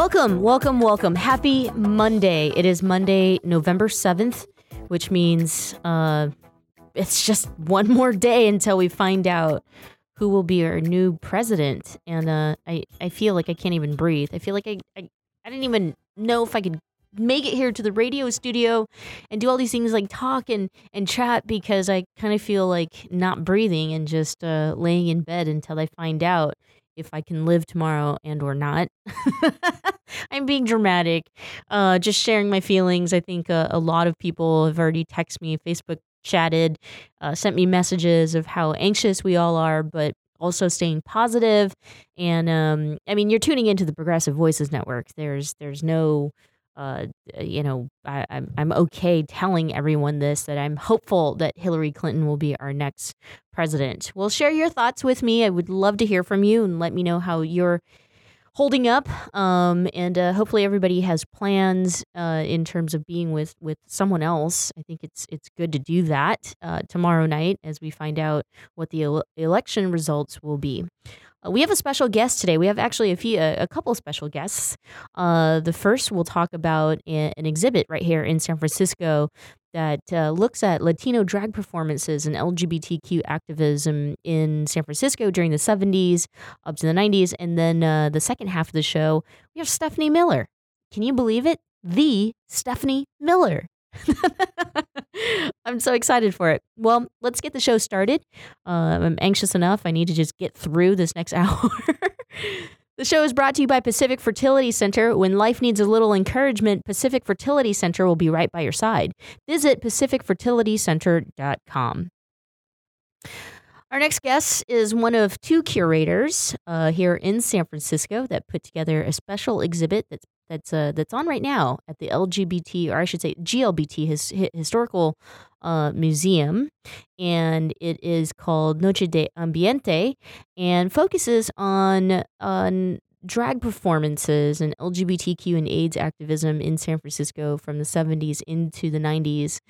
Welcome, welcome, welcome. Happy Monday. It is Monday, November 7th, which means uh, it's just one more day until we find out who will be our new president. And uh, I, I feel like I can't even breathe. I feel like I, I, I didn't even know if I could make it here to the radio studio and do all these things like talk and, and chat because I kind of feel like not breathing and just uh, laying in bed until I find out if I can live tomorrow and or not. I'm being dramatic, uh, just sharing my feelings. I think uh, a lot of people have already texted me, Facebook chatted, uh, sent me messages of how anxious we all are, but also staying positive. And um, I mean, you're tuning into the Progressive Voices Network. There's there's no uh, you know, I, I'm I'm okay telling everyone this that I'm hopeful that Hillary Clinton will be our next president. Well, share your thoughts with me. I would love to hear from you and let me know how you're holding up. Um, and uh, hopefully everybody has plans uh, in terms of being with with someone else. I think it's it's good to do that uh, tomorrow night as we find out what the ele- election results will be. Uh, we have a special guest today. We have actually a few, a, a couple special guests. Uh, the first, we'll talk about a, an exhibit right here in San Francisco that uh, looks at Latino drag performances and LGBTQ activism in San Francisco during the 70s up to the 90s. And then uh, the second half of the show, we have Stephanie Miller. Can you believe it? The Stephanie Miller. I'm so excited for it. Well, let's get the show started. Uh, I'm anxious enough. I need to just get through this next hour. The show is brought to you by Pacific Fertility Center. When life needs a little encouragement, Pacific Fertility Center will be right by your side. Visit pacificfertilitycenter.com. Our next guest is one of two curators uh, here in San Francisco that put together a special exhibit that's that's uh, that's on right now at the LGBT, or I should say GLBT, his, historical uh, museum, and it is called Noche de Ambiente, and focuses on on drag performances and LGBTQ and AIDS activism in San Francisco from the 70s into the 90s.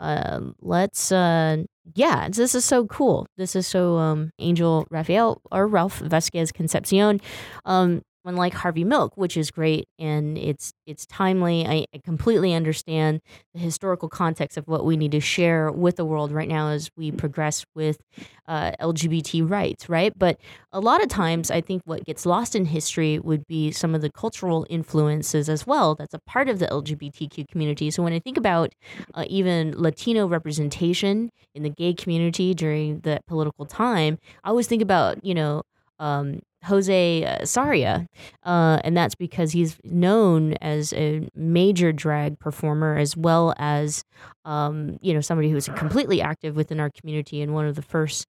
Uh, let's uh, yeah, this is so cool. This is so um, Angel Rafael or Ralph Vasquez Concepcion. Um, unlike Harvey Milk, which is great and it's it's timely. I, I, completely understand the historical context of what we need to share with the world right now as we progress with uh, LGBT rights, right? But a lot of times, I think what gets lost in history would be some of the cultural influences as well. That's a part of the LGBTQ community. So when I think about uh, even Latino representation in the gay community during that political time, I always think about you know um, Jose Sarria, uh, and that's because he's known as a major drag performer as well as, um, you know, somebody who's completely active within our community and one of the first,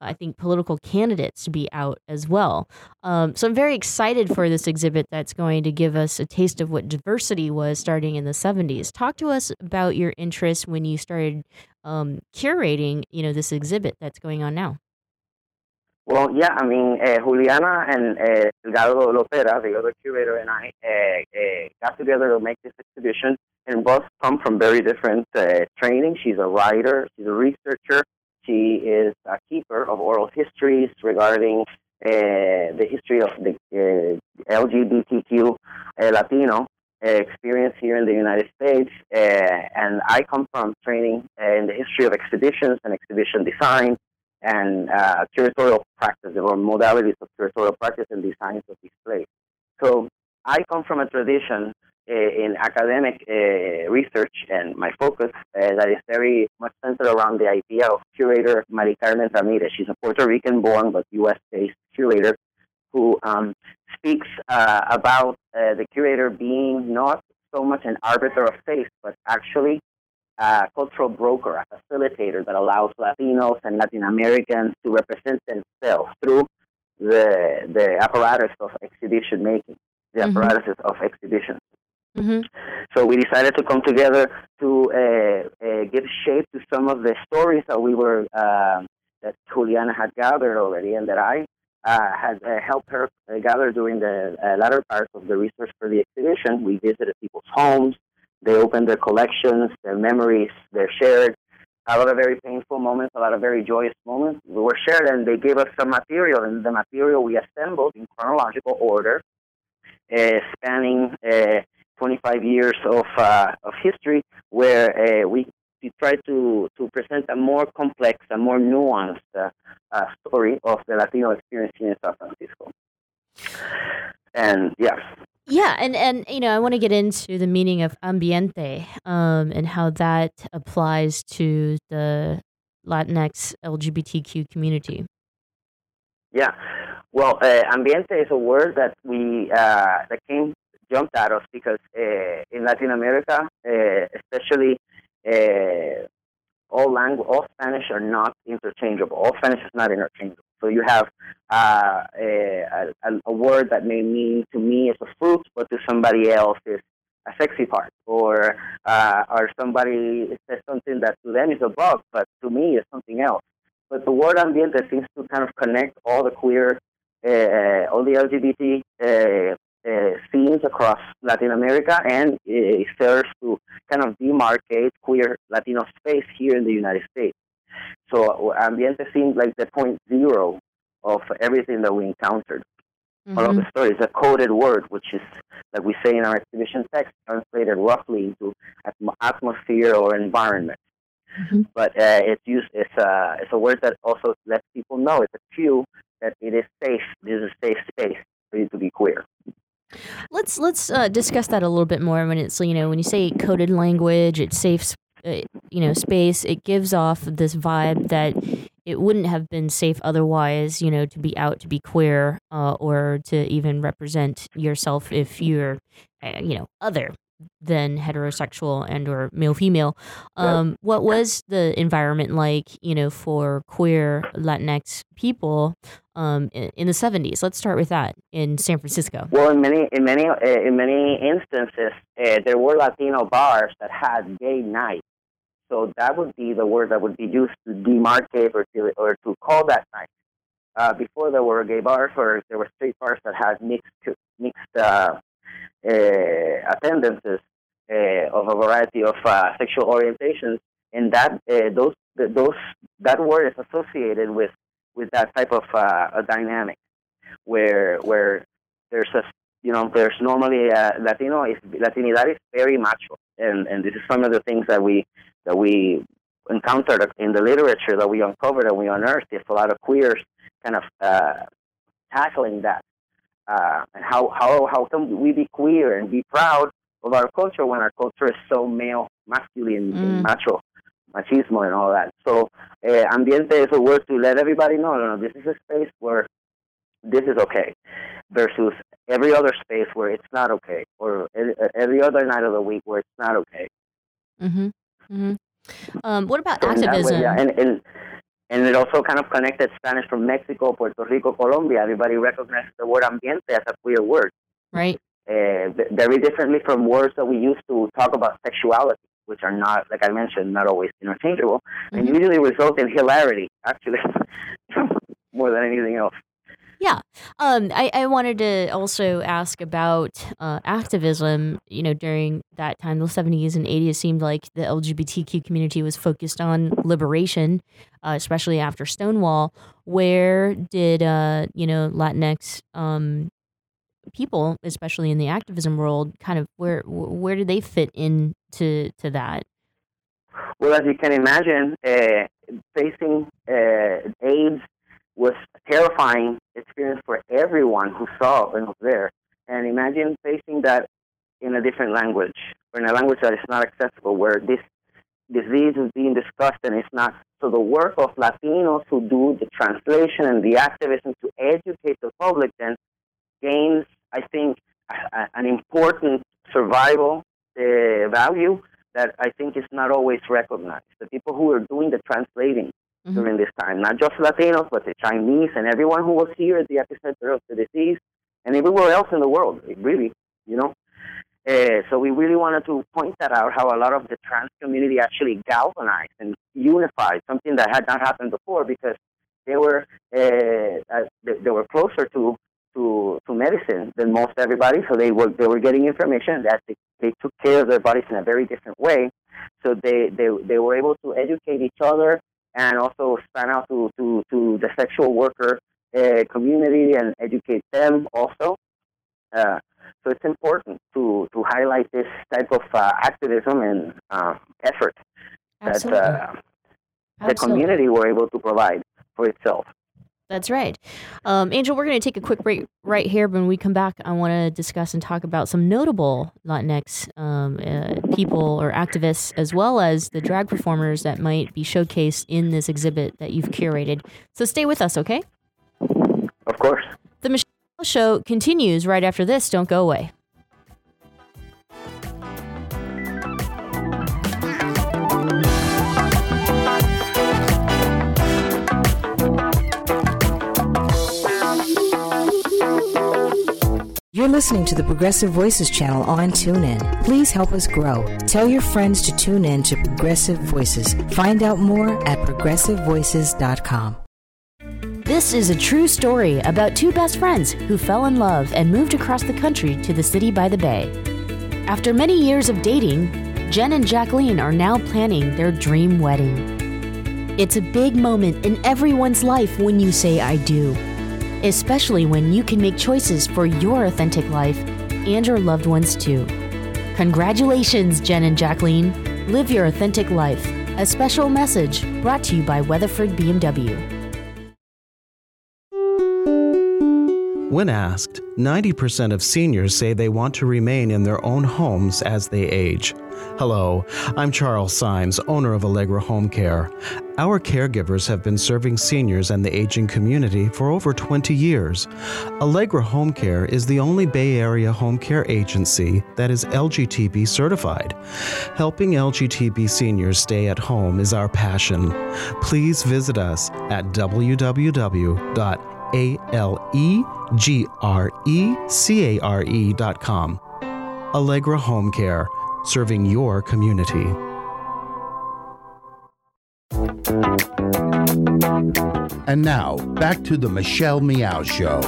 I think, political candidates to be out as well. Um, so I'm very excited for this exhibit that's going to give us a taste of what diversity was starting in the 70s. Talk to us about your interest when you started um, curating, you know, this exhibit that's going on now. Well, yeah, I mean, uh, Juliana and uh, Delgado Lopera, the other curator, and I uh, got together to make this exhibition. And both come from very different training. She's a writer, she's a researcher, she is a keeper of oral histories regarding the history of the LGBTQ Latino experience here in the United States. And I come from training in the history of exhibitions and exhibition design and uh, curatorial practice or modalities of curatorial practice and designs of display. So I come from a tradition in academic uh, research and my focus uh, that is very much centered around the idea of curator Mari Carmen Ramirez. She's a Puerto Rican born but US based curator who um, speaks uh, about uh, the curator being not so much an arbiter of taste, but actually a cultural broker, a facilitator that allows Latinos and Latin Americans to represent themselves through the the apparatus of exhibition making, the mm-hmm. apparatuses of exhibition. Mm-hmm. So we decided to come together to uh, uh, give shape to some of the stories that we were uh, that Juliana had gathered already, and that I uh, had uh, helped her uh, gather during the latter part of the research for the exhibition. We visited people's homes. They opened their collections, their memories, their shared a lot of very painful moments, a lot of very joyous moments. We were shared, and they gave us some material, and the material we assembled in chronological order, spanning 25 years of, uh, of history where uh, we, we try to, to present a more complex, a more nuanced uh, uh, story of the Latino experience here in San Francisco. And yeah. Yeah, and, and you know, I want to get into the meaning of ambiente um, and how that applies to the Latinx LGBTQ community. Yeah, well, uh, ambiente is a word that we uh, that came jumped at us because uh, in Latin America, uh, especially, all language, all Spanish are not interchangeable. All Spanish is not interchangeable. So you have uh, a, a, a, word that may mean to me is a fruit, but to somebody else is a sexy part, or uh, or somebody says something that to them is a bug, but to me is something else. But the word ambiente seems to kind of connect all the queer, uh, all the LGBT uh, scenes across Latin America and it serves to kind of demarcate queer Latino space here in the United States. So ambiente seems like the point zero of everything that we encountered. Mm-hmm. All of the stories, a coded word, which is, like we say in our exhibition text, translated roughly into atmosphere or environment. Mm-hmm. But uh, it's used. It's a it's a word that also lets people know. It's a cue that it is safe. This is a safe space for you to be queer. Let's let's uh, discuss that a little bit more. When it's you know when you say coded language, it's safe, uh, you know, space. It gives off this vibe that it wouldn't have been safe otherwise. You know, to be out, to be queer, uh, or to even represent yourself if you're, uh, you know, other than heterosexual and or male female. Um, what was the environment like, you know, for queer Latinx people um, in, in, the 70s? Let's start with that in San Francisco. Well, in many in many uh, in many instances, uh, there were Latino bars that had gay nights. So that would be the word that would be used to demarcate or to, or to call that night. Uh, before there were gay bars, or there were straight bars that had mixed mixed uh, uh, attendances uh, of a variety of uh, sexual orientations, and that those those that word is associated with with that type of a dynamic, where where there's a you know there's normally a Latino is Latinidad is very macho, and and this is some of the things that we that we encountered in the literature that we uncovered and we unearthed. There's a lot of queers kind of uh, tackling that uh, and how, how, how can we be queer and be proud of our culture when our culture is so male, masculine, mm. and macho, machismo, and all that. So, uh, ambiente is a word to let everybody know, no, no, this is a space where this is okay, versus every other space where it's not okay, or every other night of the week where it's not okay. Mm-hmm. Mm-hmm. Um, what about so activism? Way, yeah, and, and and it also kind of connected Spanish from Mexico, Puerto Rico, Colombia. Everybody recognizes the word ambiente as a queer word. Right. Uh, very differently from words that we use to talk about sexuality, which are not, like I mentioned, not always interchangeable, mm-hmm. and usually result in hilarity, actually, more than anything else. Yeah. Um, I, I wanted to also ask about uh, activism. You know, during that time, the 70s and 80s, seemed like the LGBTQ community was focused on liberation, uh, especially after Stonewall. Where did, uh, you know, Latinx um, people, especially in the activism world, kind of where where do they fit into to that? Well, as you can imagine, uh, facing uh, AIDS was a terrifying experience for everyone who saw and was there. And imagine facing that in a different language or in a language that is not accessible, where this disease is being discussed and it's not. So the work of Latinos who do the translation and the activism to educate the public then gains, I think, a, an important survival uh, value that I think is not always recognized. The people who are doing the translating mm-hmm. during this time, not just Latinos, but the Chinese and everyone who was here at the epicenter of the disease and everywhere else in the world, really, you know. Uh, so we really wanted to point that out, how a lot of the trans community actually galvanized and unified, something that had not happened before because they were uh, they, they were closer to to to medicine than most everybody. So they were they were getting information that they, they took care of their bodies in a very different way. So they they they were able to educate each other and also span out to to to the sexual worker uh, community and educate them also. Uh, so it's important to, to highlight this type of uh, activism and uh, effort Absolutely. that uh, the community were able to provide for itself. That's right. Um, Angel, we're going to take a quick break right here. When we come back, I want to discuss and talk about some notable Latinx um, uh, people or activists, as well as the drag performers that might be showcased in this exhibit that you've curated. So stay with us, okay? Of course. The Michelle Show continues right after this. Don't go away. You're listening to the Progressive Voices channel on TuneIn. Please help us grow. Tell your friends to tune in to Progressive Voices. Find out more at progressivevoices.com. This is a true story about two best friends who fell in love and moved across the country to the city by the bay. After many years of dating, Jen and Jacqueline are now planning their dream wedding. It's a big moment in everyone's life when you say I do, especially when you can make choices for your authentic life and your loved ones too. Congratulations, Jen and Jacqueline. Live your authentic life. A special message brought to you by Weatherford BMW. When asked, 90% of seniors say they want to remain in their own homes as they age. Hello, I'm Charles Symes, owner of Allegra Home Care. Our caregivers have been serving seniors and the aging community for over 20 years. Allegra Home Care is the only Bay Area home care agency that is LGTB certified. Helping LGTB seniors stay at home is our passion. Please visit us at www a L G R C A R dot. Allegra Home Care, serving your community. And now, back to the Michelle Meow Show.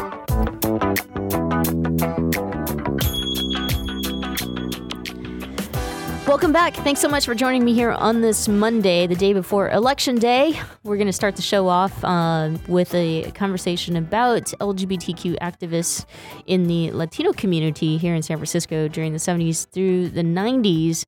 Welcome back. Thanks so much for joining me here on this Monday, the day before Election Day. We're going to start the show off uh, with a conversation about LGBTQ activists in the Latino community here in San Francisco during the 70s through the 90s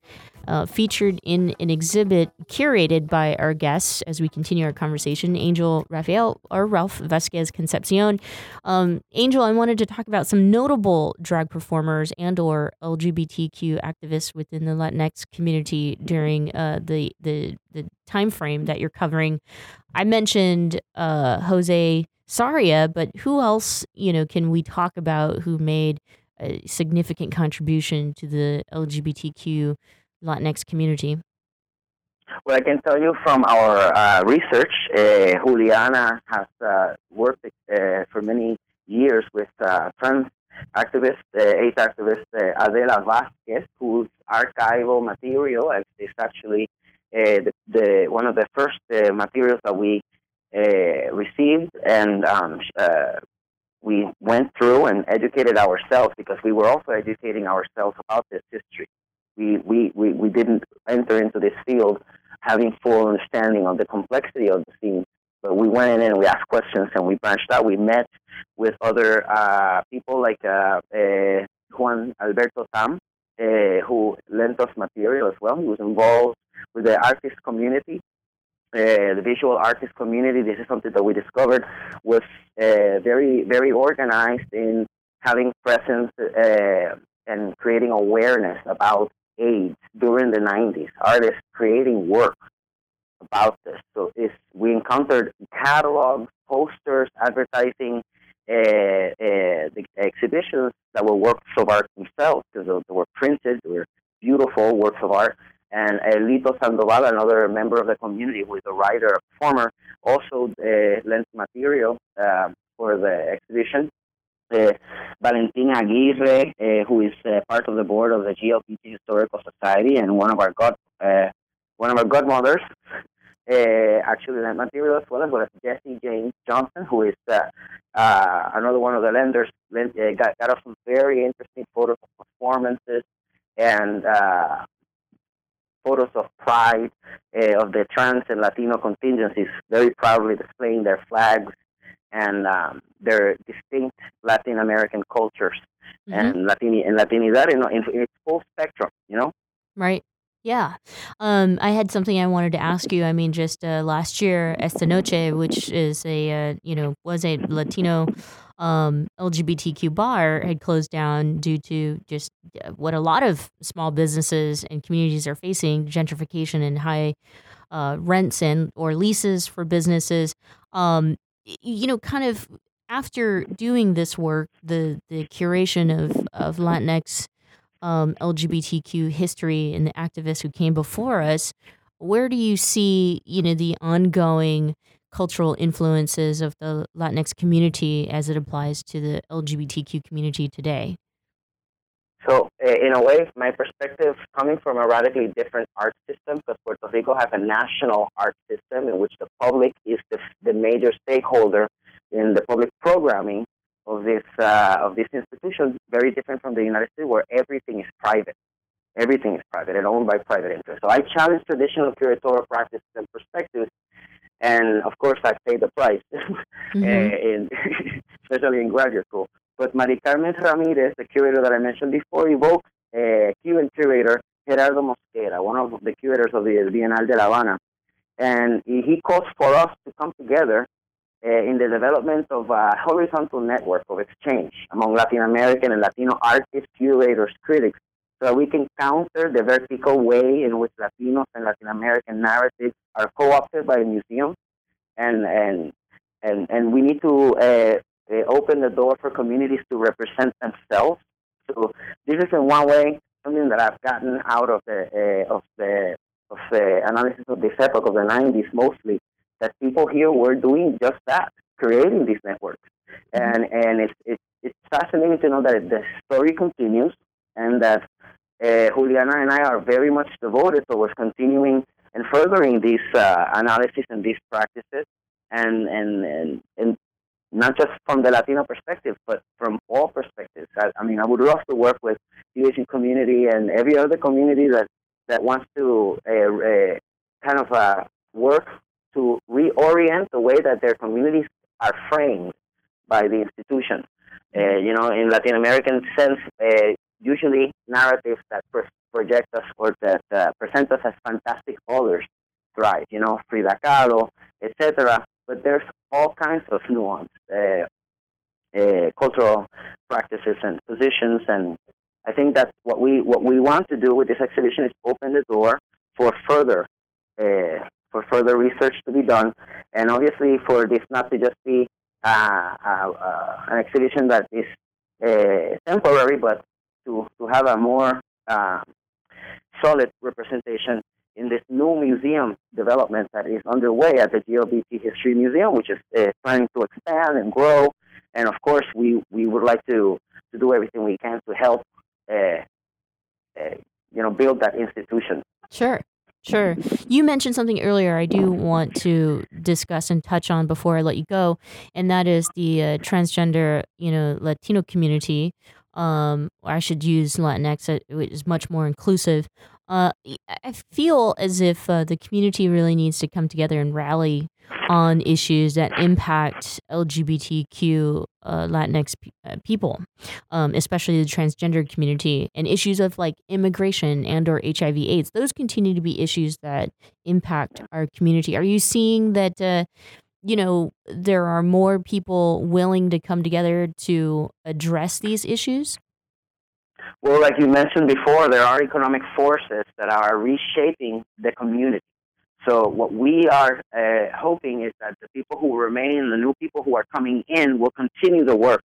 uh, featured in an exhibit curated by our guests as we continue our conversation, Angel Rafael or Ralph Vasquez Concepcion. Um, Angel, I wanted to talk about some notable drag performers and or LGBTQ activists within the Latinx community during uh, the, the, the time frame that you're covering. I mentioned uh, Jose Sarria, but who else, you know, can we talk about who made a significant contribution to the LGBTQ Latinx community? Well, I can tell you from our uh, research, uh, Juliana has uh, worked uh, for many years with uh, trans activist, uh, AIDS activist Adela Vasquez, whose archival material is actually the, the, one of the first materials that we received, and um, we went through and educated ourselves because we were also educating ourselves about this history we, we, we, didn't enter into this field having full understanding of the complexity of the scene. But we went in and we asked questions and we branched out. We met with other uh, people like uh, uh, Juan Alberto Tam, uh, who lent us material as well. He was involved with the artist community, uh, the visual artist community. This is something that we discovered was uh, very, very organized in having presence and creating awareness about AIDS during the 90s. Artists creating work about this. So if we encountered catalogs, posters, advertising, uh, uh, the exhibitions that were works of art themselves because they were printed, they were beautiful works of art. And uh, Lito Sandoval, another member of the community who is a writer, a performer, also uh, lent material uh, for the exhibition. Valentina Aguirre, uh, who is uh, part of the board of the GLBT Historical Society and one of our god, uh, one of our godmothers, uh, actually lent material as well as well as Jesse James Johnson, who is uh, uh, another one of the lenders. Lent, uh, got, got us some very interesting photos of performances and uh, photos of pride of the trans and Latino contingencies, very proudly displaying their flags and um, their distinct Latin American cultures Mhm. and Latini and Latinidad in, in, in its full spectrum. You know. Right. Yeah. Um, I had something I wanted to ask you. I mean, just uh, last year, Esta Noche, which is a, uh, you know, was a Latino um, LGBTQ bar, had closed down due to just uh, what a lot of small businesses and communities are facing gentrification and high uh, rents and or leases for businesses. Um, you know, kind of after doing this work, the the curation of of Latinx um, LGBTQ history and the activists who came before us, where do you see, you know, the ongoing cultural influences of the Latinx community as it applies to the LGBTQ community today? So, uh, in a way, my perspective coming from a radically different art system, because Puerto Rico has a national art system in which the public is the, the major stakeholder in the public programming of this uh, of this institution. Very different from the United States, where everything is private. Everything is private and owned by private interests. So I challenge traditional curatorial practices and perspectives, and of course, I pay the price, uh, in, especially in graduate school. But Mari Carmen Ramirez, the curator that I mentioned before, evokes uh, Cuban curator Gerardo Mosquera, one of the curators of the Bienal de La Habana. And he calls for us to come together uh, in the development of a horizontal network of exchange among Latin American and Latino artists, curators, critics, so that we can counter the vertical way in which Latinos and Latin American narratives are co-opted by museums. And, and, and, and we need to uh, uh, open the door for communities to represent themselves. So this is in one way something that I've gotten out of the uh, of the of the analysis of this epoch of the 90s mostly that people here were doing just that, creating these networks, and and it's it's it's fascinating to know that the story continues and that uh, Juliana and I are very much devoted towards continuing and furthering these uh, analysis and these practices, and and and and not just from the Latino perspective, but from all perspectives. I, I mean, I would love to work with the Asian community and every other community that, that wants to uh, uh, kind of uh, work to reorient the way that their communities are framed by the institution. Uh, you know, in Latin American sense, uh, usually narratives that pro- project us or that uh, present us as fantastic others thrive. You know, Frida Kahlo, etc. But there's all kinds of nuance, uh, uh, cultural practices and positions, and I think that's what we what we want to do with this exhibition is open the door for further uh, for further research to be done, and obviously for this not to just be uh, uh, uh, an exhibition that is temporary, but to to have a more solid representation in this new museum development that is underway at the GLBT History Museum, which is uh, planning to expand and grow. And of course, we, we would like to, to do everything we can to help, uh, uh, you know, build that institution. Sure. Sure. You mentioned something earlier I do want to discuss and touch on before I let you go, and that is the uh, transgender, you know, Latino community. Um, or I should use Latinx, which is much more inclusive. Uh, I feel as if uh, the community really needs to come together and rally on issues that impact LGBTQ uh, Latinx pe- uh, people, um, especially the transgender community, and issues of like immigration and or HIV/AIDS. Those continue to be issues that impact our community. Are you seeing that? Uh, you know, there are more people willing to come together to address these issues. Well, like you mentioned before, there are economic forces that are reshaping the community. So what we are uh, hoping is that the people who remain, the new people who are coming in, will continue the work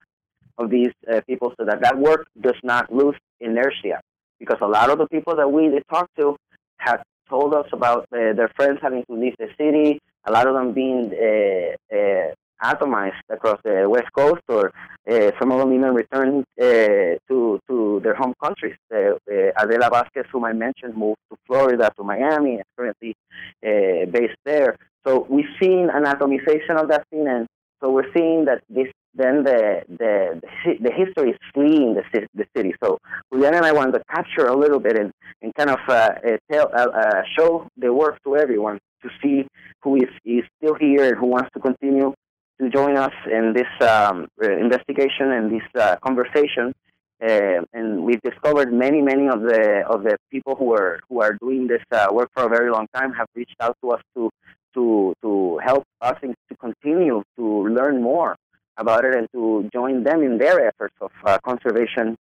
of these uh, people, so that that work does not lose inertia. Because a lot of the people that we talk to have told us about uh, their friends having to leave the city, a lot of them being uh, uh, atomized across the West Coast, or uh, some of them even returned uh, to to their home countries. Uh, Adela Vasquez, whom I mentioned, moved to Florida, to Miami, and currently based there. So we've seen an atomization of that scene, and so we're seeing that this then the the the history is fleeing the the city. So Julian and I wanted to capture a little bit and, and kind of uh, tell uh, uh, show the work to everyone to see who is, is still here and who wants to continue to join us in this um, uh, investigation and this uh, conversation. Uh, and we've discovered many, many of the of the people who are who are doing this uh, work for a very long time have reached out to us to to to help us and to continue to learn more about it and to join them in their efforts of uh, conservation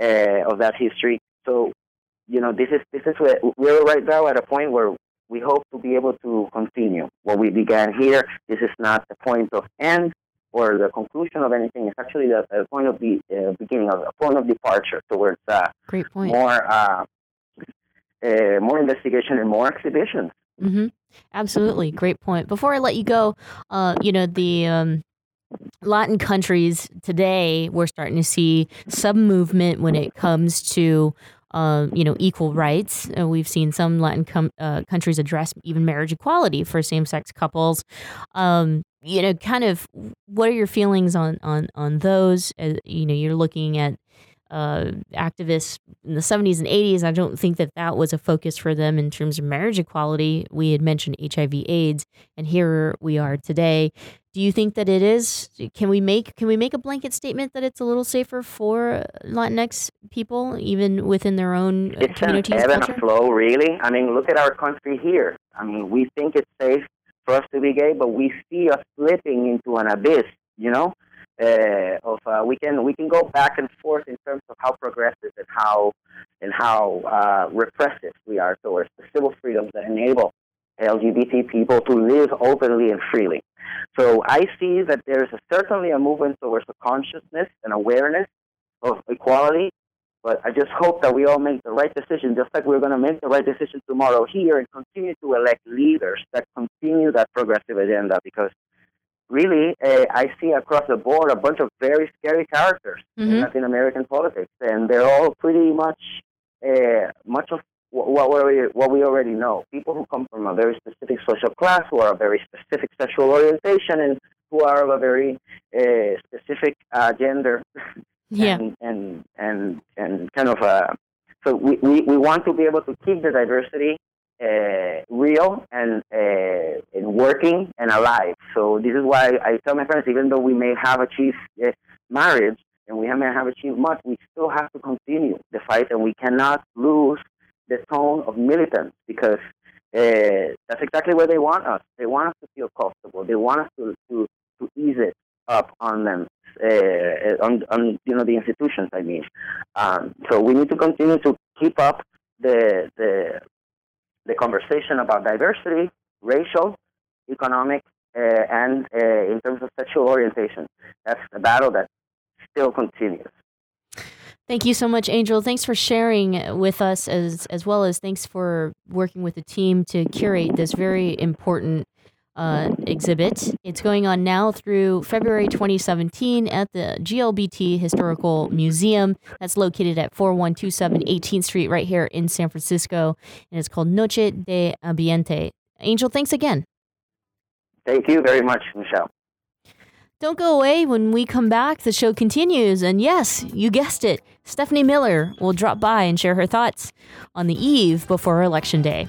uh, of that history. So, you know, this is this is where we're right now at a point where we hope to be able to continue what we began here. This is not the point of end or the conclusion of anything. It's actually the, the point of the uh, beginning of a point of departure towards uh, Great point. more uh, uh, more investigation and more exhibitions. Mm-hmm. Absolutely, great point. Before I let you go, uh, you know the um, Latin countries today, we're starting to see some movement when it comes to uh, you know, equal rights. Uh, we've seen some Latin com- uh, countries address even marriage equality for same-sex couples. Um, you know, kind of, what are your feelings on on on those? Uh, you know, you're looking at uh, activists in the 70s and 80s. I don't think that that was a focus for them in terms of marriage equality. We had mentioned HIV/AIDS, and here we are today. Do you think that it is? Can we make can we make a blanket statement that it's a little safer for Latinx people, even within their own it's communities? It's an ebb and flow, really. I mean, look at our country here. I mean, we think it's safe for us to be gay, but we see us slipping into an abyss. You know, uh, of uh, we can we can go back and forth in terms of how progressive and how and how uh, repressive we are towards the civil freedoms that enable LGBT people to live openly and freely. So I see that there is certainly a movement towards a consciousness and awareness of equality, but I just hope that we all make the right decision, just like we're going to make the right decision tomorrow here and continue to elect leaders that continue that progressive agenda because really, uh, I see across the board a bunch of very scary characters in Mhm. Latin American politics, and they're all pretty much uh, much of what we what we already know. People who come from a very specific social class, who are a very specific sexual orientation, and who are of a very uh, specific uh, gender, Yeah. and and and and kind of uh, so we, we, we want to be able to keep the diversity uh, real and uh, and working and alive. So this is why I tell my friends, even though we may have achieved uh, marriage and we may have achieved much, we still have to continue the fight, and we cannot lose the tone of militance because uh, that's exactly where they want us. They want us to feel comfortable. They want us to to, to ease it up on them, uh, on, on you know the institutions. I mean, um, so we need to continue to keep up the the the conversation about diversity, racial, economic, uh, and uh, in terms of sexual orientation. That's a battle that still continues. Thank you so much, Angel. Thanks for sharing with us, as as well as thanks for working with the team to curate this very important uh, exhibit. It's going on now through February 2017 at the GLBT Historical Museum. That's located at 4127 18th Street, right here in San Francisco, and it's called Noche de Ambiente. Angel, thanks again. Thank you very much, Michelle. Don't go away. When we come back, the show continues. And yes, you guessed it, Stephanie Miller will drop by and share her thoughts on the eve before Election Day.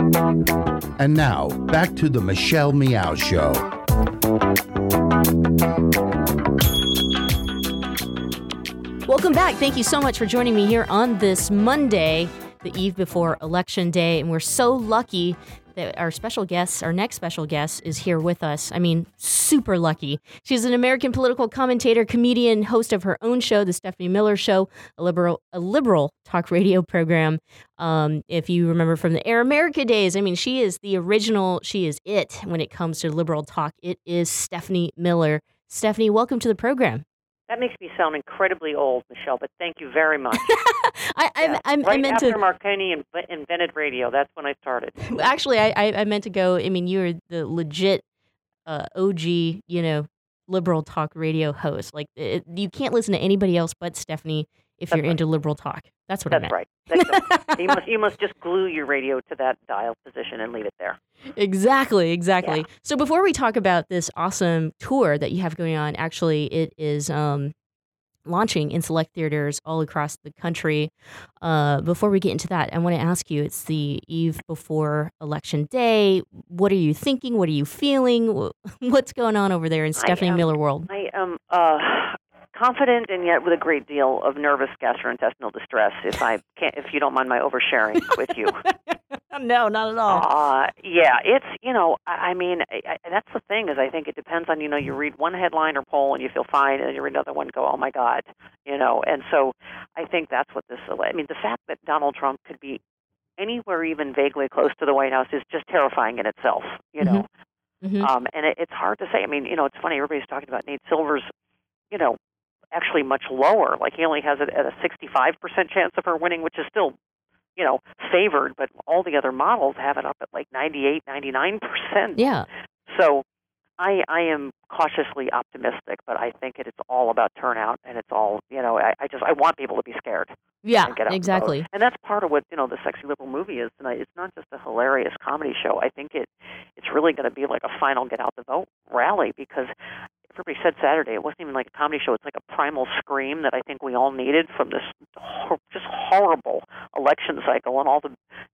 And now, back to the Michelle Meow Show. Welcome back. Thank you so much for joining me here on this Monday, the eve before Election Day. And we're so lucky our special guest, our next special guest, is here with us. I mean, super lucky. She's an American political commentator, comedian, host of her own show, The Stephanie Miller Show, a liberal, a liberal talk radio program. Um, if you remember from the Air America days, I mean, she is the original, she is it when it comes to liberal talk. It is Stephanie Miller. Stephanie, welcome to the program. That makes me sound incredibly old, Michelle, but thank you very much. I, I'm, Yeah. I'm, right I meant after to. Marconi invented radio, that's when I started. Actually, I, I, I meant to go. I mean, you're the legit uh, OG, you know, liberal talk radio host. Like, it, you can't listen to anybody else but Stephanie if you're into liberal talk. That's what I That's meant. right. That's right. you must you must just glue your radio to that dial position and leave it there. Exactly, exactly. So before we talk about this awesome tour that you have going on, actually, it is um, launching in select theaters all across the country. Uh, before we get into that, I want to ask you: It's the eve before Election Day. What are you thinking? What are you feeling? What's going on over there in Stephanie am- Miller world? I am uh, confident and yet with a great deal of nervous gastrointestinal distress. If I can't, if you don't mind my oversharing with you. no, not at all. Uh, yeah, it's you know, I, I mean, I, I, that's the thing is, I think it depends on you know, you read one headline or poll and you feel fine, and then you read another one, and go, oh my god, you know, and so I think that's what this. I mean, the fact that Donald Trump could be anywhere even vaguely close to the White House is just terrifying in itself, you know. Mhm. Um, and it, it's hard to say. I mean, you know, it's funny. Everybody's talking about Nate Silver's, you know, actually much lower. Like he only has it at a 65% chance of her winning, which is still, you know, favored. But all the other models have it up at like 98, 99%. Yeah. So I, I am cautiously optimistic, but I think it, it's all about turnout, and it's all, you know, I, I just I want people to be scared. Yeah, and get out and exactly. And that's part of what you know the sexy liberal movie is tonight. It's not just a hilarious comedy show. I think it it's really going to be like a final get out the vote rally because everybody said Saturday it wasn't even like a comedy show. It's like a primal scream that I think we all needed from this hor- just horrible election cycle and all the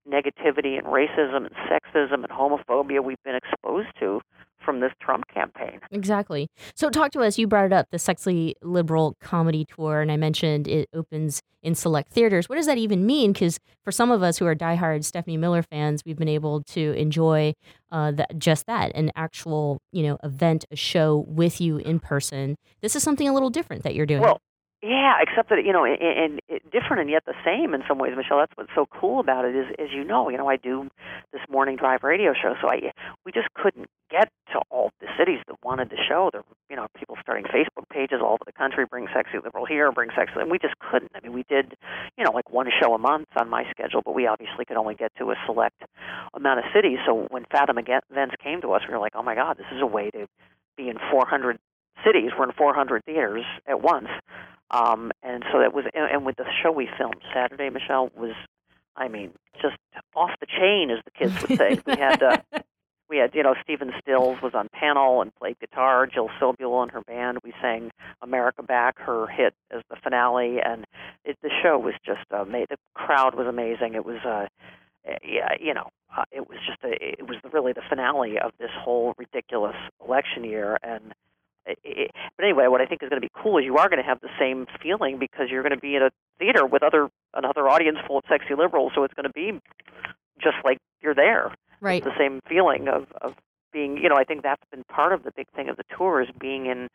negativity and racism and sexism and homophobia we've been exposed to from this Trump campaign. Exactly. So, talk to us. You brought it up the Sexy Liberal Comedy Tour, and I mentioned it opens in select theaters. What does that even mean? Because for some of us who are diehard Stephanie Miller fans, we've been able to enjoy uh, that, just that an actual, you know, event, a show with you in person. This is something a little different that you're doing. Well, yeah, except that you know, and, and different and yet the same in some ways, Michelle. That's what's so cool about it is, as you know, you know, I do this morning drive radio show, so I we just couldn't get to all the cities that wanted the show. There, you know, people starting Facebook pages all over the country, bring sexy liberal here, bring sexy, and we just couldn't. I mean, we did, you know, like one show a month on my schedule, but we obviously could only get to a select amount of cities. So when Fathom events came to us, we were like, oh my God, this is a way to be in 400 cities. We're in 400 theaters at once. Um, and so that was, and, and with the show we filmed Saturday, Michelle was, I mean, just off the chain, as the kids would say. we had, uh, we had, you know, Stephen Stills was on panel and played guitar. Jill Sobule and her band. We sang "America Back," her hit, as the finale, and it, the show was just uh, made. The crowd was amazing. It was, uh, yeah, you know, uh, it was just a, it was really the finale of this whole ridiculous election year, and it, but anyway, what I think is going to be cool is you are going to have the same feeling because you're going to be in a theater with other another audience full of sexy liberals, so it's going to be just like you're there. Right. It's the same feeling of of being. You know, I think that's been part of the big thing of the tour is being in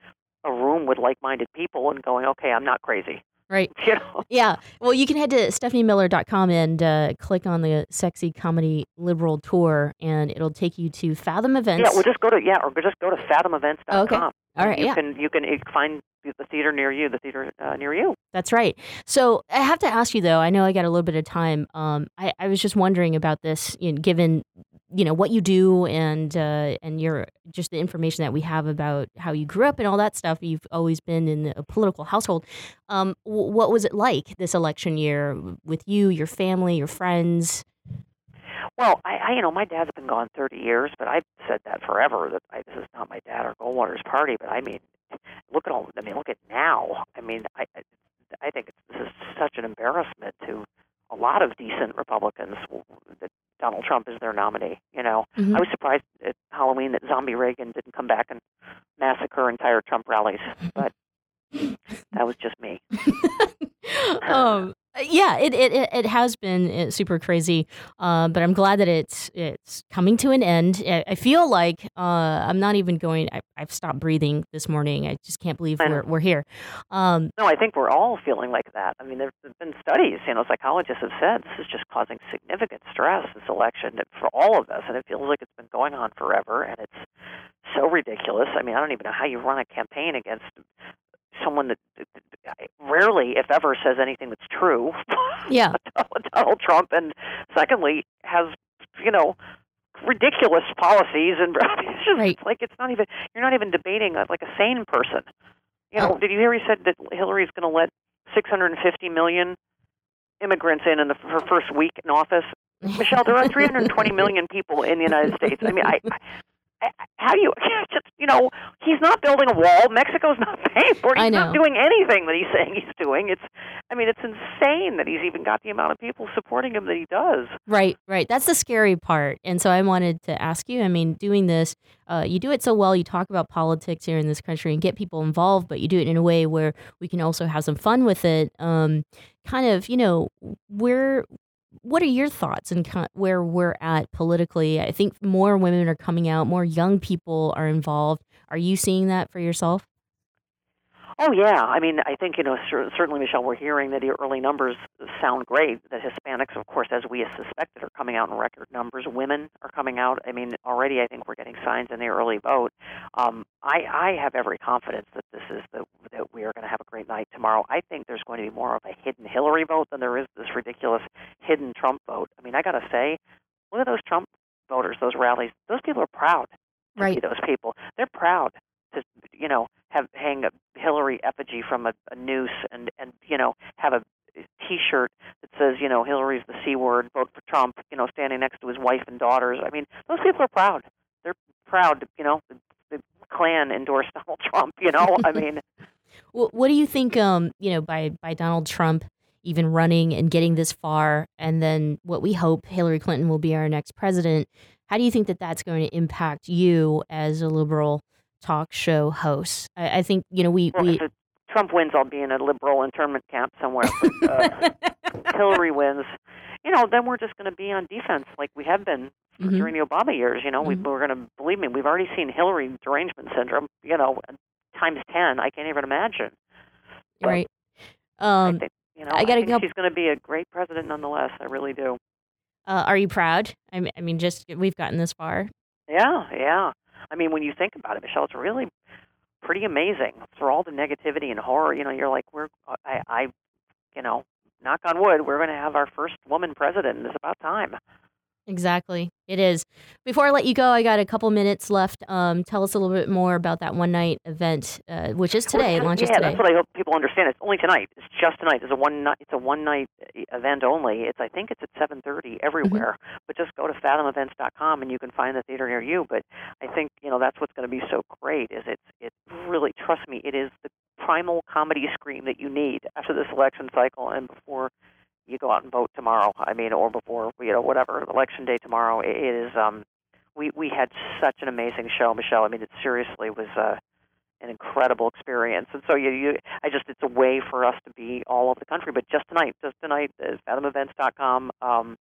a room with like-minded people and going, okay, I'm not crazy. Right. You know? Yeah. Well, you can head to stephaniemiller.com and uh, click on the Sexy Comedy Liberal Tour, and it'll take you to Fathom Events. Yeah, well, just go to yeah, or just go to fathomevents.com. Okay. All right. You yeah. you can you can find the theater near you, the theater uh, near you. That's right. So I have to ask you though. I know I got a little bit of time. Um, I, I was just wondering about this, you know, given you know what you do and uh, and your just the information that we have about how you grew up and all that stuff. You've always been in a political household. Um, w- what was it like this election year with you, your family, your friends? Well, I, I you know my dad's been gone 30 years, but I've said that forever that I, this is not my dad or Goldwater's party. But I mean, look at all. I mean, look at now. I mean, I I, think it's, this is such an embarrassment to a lot of decent Republicans that Donald Trump is their nominee. You know, Mhm. I was surprised at Halloween that Zombie Reagan didn't come back and massacre entire Trump rallies, but that was just me. um, yeah, it, it it has been uh, super crazy, uh, but I'm glad that it's it's coming to an end. I, feel like uh, I'm not even going. I, I've stopped breathing this morning. I just can't believe we're we're here. Um, No, I think we're all feeling like that. I mean, there have been studies, you know, psychologists have said this is just causing significant stress, this election, for all of us, and it feels like it's been going on forever, and it's so ridiculous. I mean, I don't even know how you run a campaign against someone that rarely, if ever, says anything that's true. Yeah. Donald Trump, and secondly, has, you know, ridiculous policies, and it's just it's like it's not even, you're not even debating a, like a sane person. You know, oh. did you hear he said that Hillary's going to let 650 million immigrants in in the, her first week in office? Michelle, there are 320 million people in the United States. I mean, I- how do you just you know he's not building a wall mexico's not paying for it he's not doing anything that he's saying he's doing it's i mean it's insane that he's even got the amount of people supporting him that he does Right, right. That's the scary part. And so I wanted to ask you I mean, doing this, uh, you do it so well. You talk about politics here in this country and get people involved, but you do it in a way where we can also have some fun with it. Um, kind of, you know, where. What are your thoughts and where we're at politically? I think more women are coming out, more young people are involved. Are you seeing that for yourself? Oh yeah, I mean, I think you know certainly, Michelle. We're hearing that the early numbers sound great. That Hispanics, of course, as we suspected, are coming out in record numbers. Women are coming out. I mean, already I think we're getting signs in the early vote. Um, I, I have every confidence that this is the that we are going to have a great night tomorrow. I think there's going to be more of a hidden Hillary vote than there is this ridiculous hidden Trump vote. I mean, I got to say, look at those Trump voters, those rallies. Those people are proud to Right. be those people. They're proud to you know have hang a Hillary effigy from a, a noose and and you know have a T-shirt that says you know Hillary's the c word, vote for Trump. You know, standing next to his wife and daughters. I mean, those people are proud. They're proud. to You know, the, the Klan endorsed Donald Trump. You know, I mean. What, what do you think? Um, you know, by by Donald Trump even running and getting this far, and then what we hope Hillary Clinton will be our next president. How do you think that that's going to impact you as a liberal talk show hosts. I, I think you know we Well, we Trump wins, I'll be in a liberal internment camp somewhere. But, uh, Hillary wins, you know, then we're just going to be on defense like we have been Mhm. during the Obama years. You know, we, we're going to believe me. We've already seen Hillary derangement syndrome. You know, times ten. I can't even imagine. right. Um, You know, I gotta think go- she's going to be a great president nonetheless. I really do. uh, are you proud? I mean, I mean, just we've gotten this far. Yeah, yeah. I mean, when you think about it, Michelle, it's really pretty amazing for all the negativity and horror. You know, you're like, we're I, I you know, knock on wood, we're going to have our first woman president, and it's about time. Exactly. It is. Before I let you go, I got a couple minutes left. Um, tell us a little bit more about that one night event, uh, which is today. It launches yeah, today. that's what I hope people understand. It's only tonight. It's just tonight. It's a one night. It's a one night event only. It's I think it's at 7:30 everywhere. But just go to fathomevents.com and you can find the theater near you. But I think you know that's what's going to be so great. Is it's it really trust me. It is the primal comedy scream that you need after this election cycle and before you go out and vote tomorrow. I mean, or before you know whatever election day tomorrow. It is. Um, we we had such an amazing show, Michelle. I mean, it seriously was uh, an incredible experience. And so you, you, I just it's a way for us to be all over the country. But just tonight, just tonight, is fathomevents.com. Um,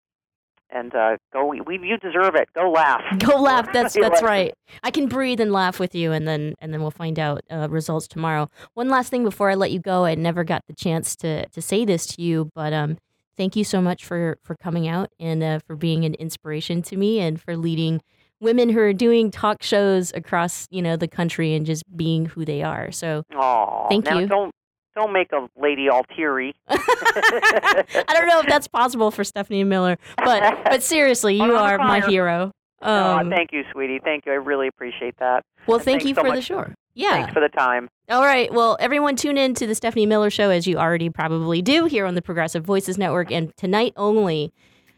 and uh, go, we, you deserve it. Go laugh. Go laugh. That's that's right. I can breathe and laugh with you, and then and then we'll find out uh, results tomorrow. One last thing before I let you go, I never got the chance to to say this to you, but um, thank you so much for for coming out and uh, for being an inspiration to me and for leading women who are doing talk shows across you know the country and just being who they are. So Aw, Thank now you. Don't don't make a lady all teary. I don't know if that's possible for Stephanie Miller, but but seriously, you are my hero. Aw, Um, thank you, sweetie. Thank you. I really appreciate that. well, And thank you so for the show. Yeah. Thanks for the time. All right. Well, everyone tune in to the Stephanie Miller Show as you already probably do here on the Progressive Voices Network. And tonight only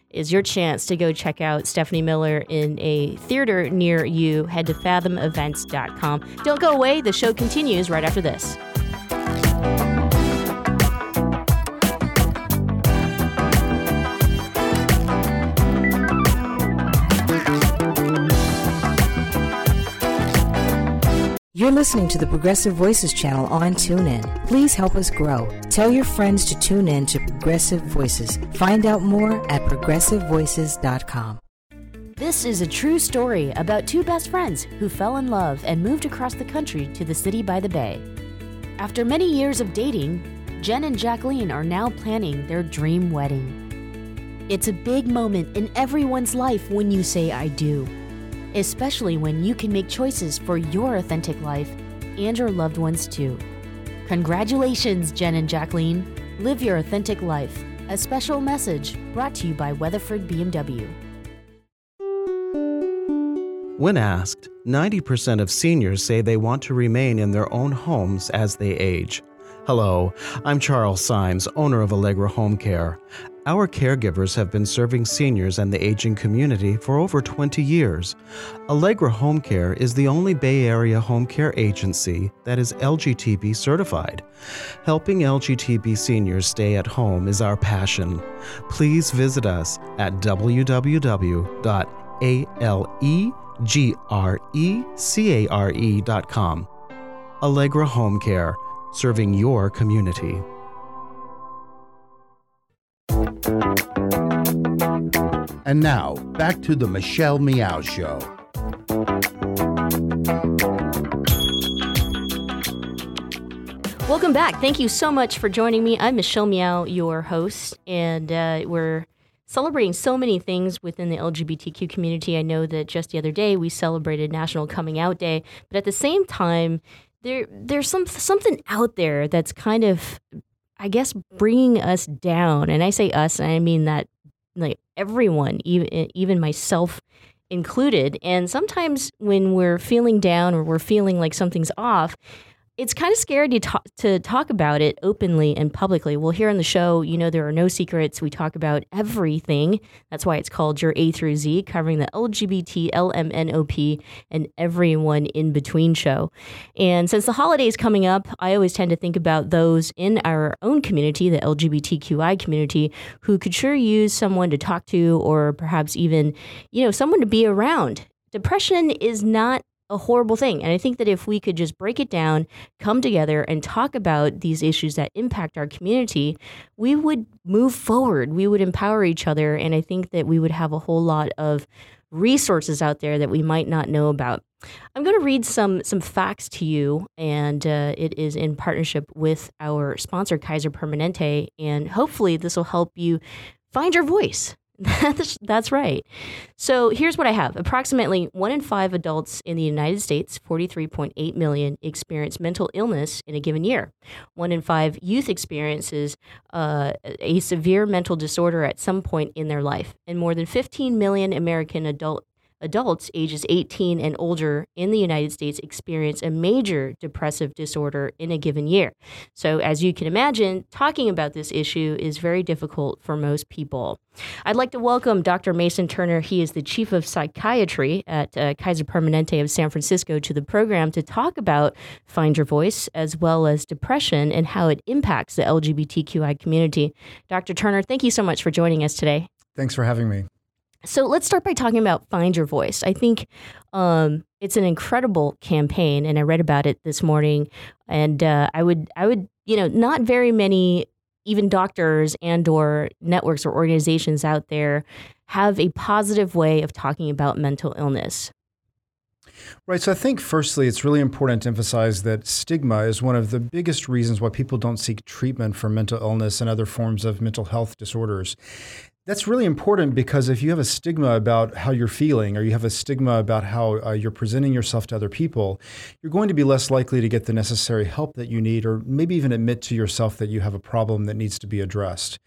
is your chance to go check out Stephanie Miller in a theater near you. Head to fathomevents.com. Don't go away. The show continues right after this. You're listening to the Progressive Voices channel on TuneIn. Please help us grow. Tell your friends to tune in to Progressive Voices. Find out more at progressivevoices.com. This is a true story about two best friends who fell in love and moved across the country to the city by the bay. After many years of dating, Jen and Jacqueline are now planning their dream wedding. It's a big moment in everyone's life when you say I do, especially when you can make choices for your authentic life and your loved ones too. Congratulations, Jen and Jacqueline. Live your authentic life. A special message brought to you by Weatherford BMW. When asked, 90% of seniors say they want to remain in their own homes as they age. Hello, I'm Charles Symes, owner of Allegra Home Care. Our caregivers have been serving seniors and the aging community for over 20 years. Allegra Home Care is the only Bay Area home care agency that is LGTB certified. Helping LGTB seniors stay at home is our passion. Please visit us at www.alegrecare.com. Allegra Home Care, serving your community. And now, back to the Michelle Meow Show. Welcome back. Thank you so much for joining me. I'm Michelle Meow, your host, and uh, we're celebrating so many things within the LGBTQ community. I know that just the other day we celebrated National Coming Out Day, but at the same time, there there's some something out there that's kind of, I guess, bringing us down. And I say us, and I mean that like everyone, even even myself included. And sometimes when we're feeling down or we're feeling like something's off, it's kind of scary to talk, to talk about it openly and publicly. Well, here on the show, you know, there are no secrets. We talk about everything. That's why it's called your A through Z, covering the LGBT, LMNOP, and everyone in between show. And since the holidays coming up, I always tend to think about those in our own community, the LGBTQI community, who could sure use someone to talk to or perhaps even, you know, someone to be around. Depression is not a horrible thing. And I think that if we could just break it down, come together, and talk about these issues that impact our community, we would move forward. We would empower each other. And I think that we would have a whole lot of resources out there that we might not know about. I'm going to read some some facts to you, and uh, it is in partnership with our sponsor, Kaiser Permanente, and hopefully this will help you find your voice That's, that's right. So here's what I have. Approximately one in five adults in the United States, 43.8 million, experience mental illness in a given year. One in five youth experiences uh, a severe mental disorder at some point in their life. And more than 15 million American adult adults ages 18 and older in the United States experience a major depressive disorder in a given year. So, as you can imagine, talking about this issue is very difficult for most people. I'd like to welcome Dr. Mason Turner. He is the chief of psychiatry at uh, Kaiser Permanente of San Francisco to the program to talk about Find Your Voice as well as depression and how it impacts the LGBTQI community. Dr. Turner, thank you so much for joining us today. Thanks for having me. So let's start by talking about Find Your Voice. I think um, it's an incredible campaign, and I read about it this morning. And uh, I would, I would, you know, not very many, even doctors and/or networks or organizations out there have a positive way of talking about mental illness. Right. So I think, firstly, it's really important to emphasize that stigma is one of the biggest reasons why people don't seek treatment for mental illness and other forms of mental health disorders. That's really important because if you have a stigma about how you're feeling or you have a stigma about how uh, you're presenting yourself to other people, you're going to be less likely to get the necessary help that you need or maybe even admit to yourself that you have a problem that needs to be addressed.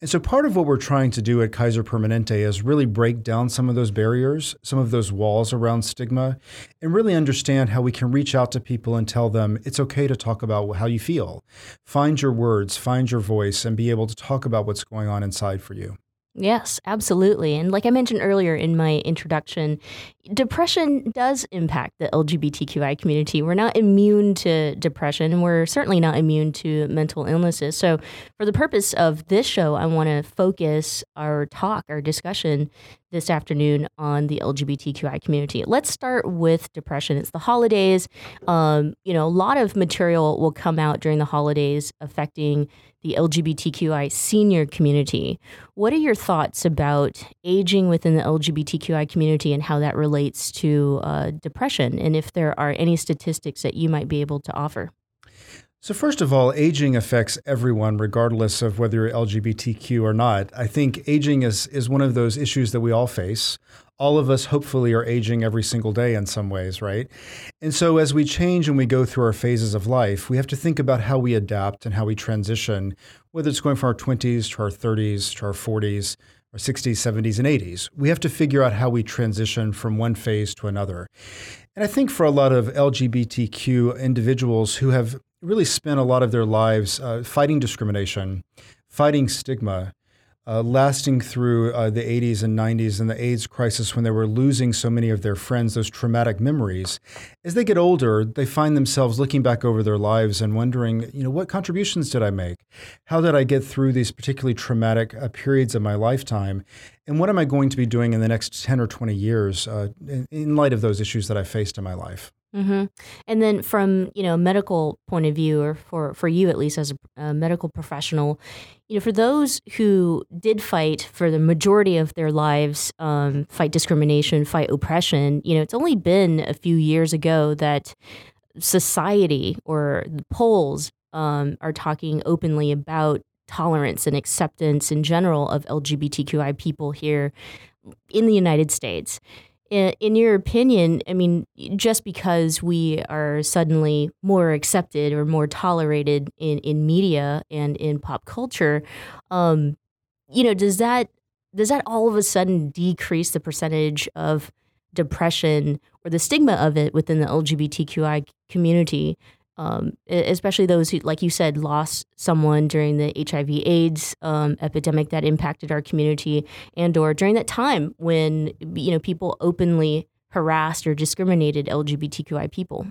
And so part of what we're trying to do at Kaiser Permanente is really break down some of those barriers, some of those walls around stigma, and really understand how we can reach out to people and tell them it's okay to talk about how you feel. Find your words, find your voice, and be able to talk about what's going on inside for you. Yes, absolutely. And like I mentioned earlier in my introduction, depression does impact the LGBTQI community. We're not immune to depression, we're certainly not immune to mental illnesses. So, for the purpose of this show, I want to focus our talk, our discussion this afternoon on the LGBTQI community. Let's start with depression. It's the holidays. Um, you know, a lot of material will come out during the holidays affecting the LGBTQI senior community. What are your thoughts about aging within the LGBTQI community and how that relates to uh, depression? And if there are any statistics that you might be able to offer? So, first of all, aging affects everyone, regardless of whether you're LGBTQ or not. I think aging is, is one of those issues that we all face. All of us, hopefully, are aging every single day in some ways, right? And so, as we change and we go through our phases of life, we have to think about how we adapt and how we transition, whether it's going from our 20s to our 30s to our 40s, our 60s, 70s, and 80s. We have to figure out how we transition from one phase to another. And I think for a lot of LGBTQ individuals who have really spent a lot of their lives uh, fighting discrimination, fighting stigma, uh, lasting through uh, the 80s and 90s and the AIDS crisis when they were losing so many of their friends, those traumatic memories. As they get older, they find themselves looking back over their lives and wondering, you know, what contributions did I make? How did I get through these particularly traumatic uh, periods of my lifetime? And what am I going to be doing in the next 10 or 20 years uh, in, in light of those issues that I faced in my life? Mm-hmm. And then, from you know medical point of view, or for for you at least as a, a, medical professional, you know, for those who did fight for the majority of their lives, um, fight discrimination, fight oppression. You know, it's only been a few years ago that society or the polls um, are talking openly about tolerance and acceptance in general of LGBTQI people here in the United States in, your opinion, I mean, just because we are suddenly more accepted or more tolerated in, in media and in pop culture, um, you know, does that does that all of a sudden decrease the percentage of depression or the stigma of it within the LGBTQI community? Um, especially those who, like you said, lost someone during the HIV/AIDS um, epidemic that impacted our community, and/or during that time when you know people openly harassed or discriminated LGBTQI people.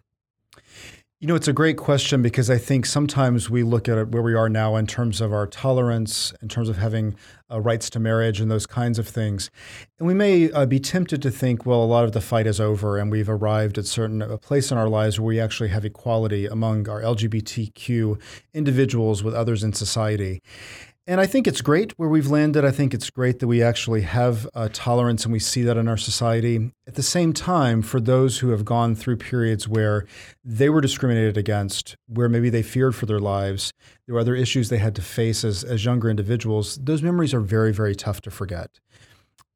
You know, it's a great question because I think sometimes we look at where we are now in terms of our tolerance, in terms of having uh, rights to marriage and those kinds of things. And we may uh, be tempted to think, well, a lot of the fight is over and we've arrived at certain a place in our lives where we actually have equality among our LGBTQ individuals with others in society. And I think it's great where we've landed. I think it's great that we actually have uh, tolerance and we see that in our society. At the same time, for those who have gone through periods where they were discriminated against, where maybe they feared for their lives, there were other issues they had to face as, as younger individuals, those memories are very, very tough to forget.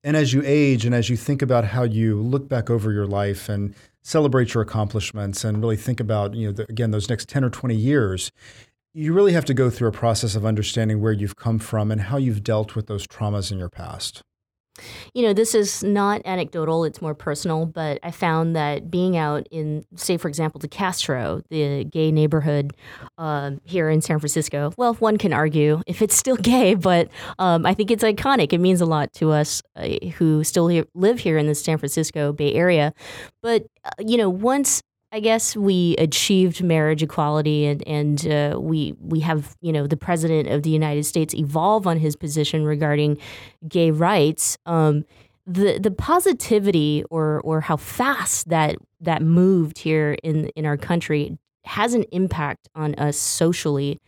And as you age and as you think about how you look back over your life and celebrate your accomplishments and really think about, you know, the, again, those next 10 or 20 years, you really have to go through a process of understanding where you've come from and how you've dealt with those traumas in your past. You know, this is not anecdotal, it's more personal, but I found that being out in, say, for example, the Castro, the gay neighborhood uh, here in San Francisco, well, one can argue if it's still gay, but um, I think it's iconic. It means a lot to us uh, who still live here in the San Francisco Bay Area. But, uh, you know, once I guess we achieved marriage equality, and and uh, we we have you know the president of the United States evolve on his position regarding gay rights. Um, the the positivity or or how fast that that moved here in in our country has an impact on us socially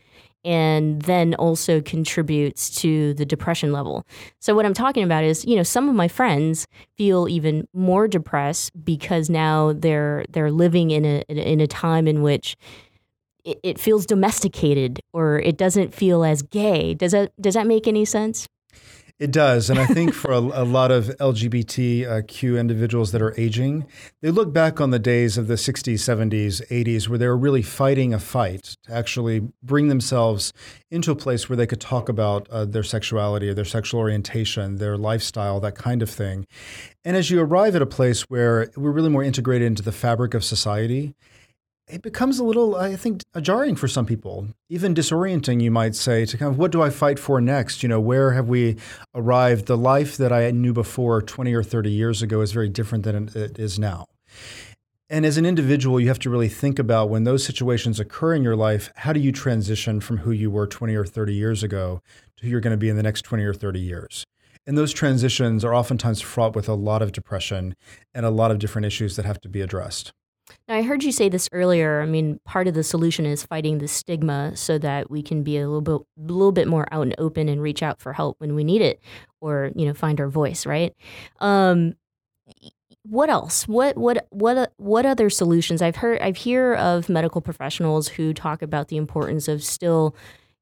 and then also contributes to the depression level. So what I'm talking about is, you know, some of my friends feel even more depressed because now they're they're living in a in a time in which it, feels domesticated or it doesn't feel as gay. Does that does that make any sense? It does. And I think for a, a, lot of LGBTQ individuals that are aging, they look back on the days of the 60s, 70s, 80s, where they were really fighting a fight to actually bring themselves into a place where they could talk about uh, their sexuality or their sexual orientation, their lifestyle, that kind of thing. And as you arrive at a place where we're really more integrated into the fabric of society, it becomes a little, I think, jarring for some people, even disorienting, you might say, to kind of what do I fight for next? You know, where have we arrived? The life that I knew before 20 or 30 years ago is very different than it is now. And as an individual, you have to really think about when those situations occur in your life, how do you transition from who you were 20 or 30 years ago to who you're going to be in the next 20 or 30 years? And those transitions are oftentimes fraught with a lot of depression and a lot of different issues that have to be addressed. Now, I heard you say this earlier. I mean, part of the solution is fighting the stigma so that we can be a little bit, little bit more out and open and reach out for help when we need it, or you know, find our voice. Right? Um, what else? What what what what other solutions? I've heard. I've hear of medical professionals who talk about the importance of still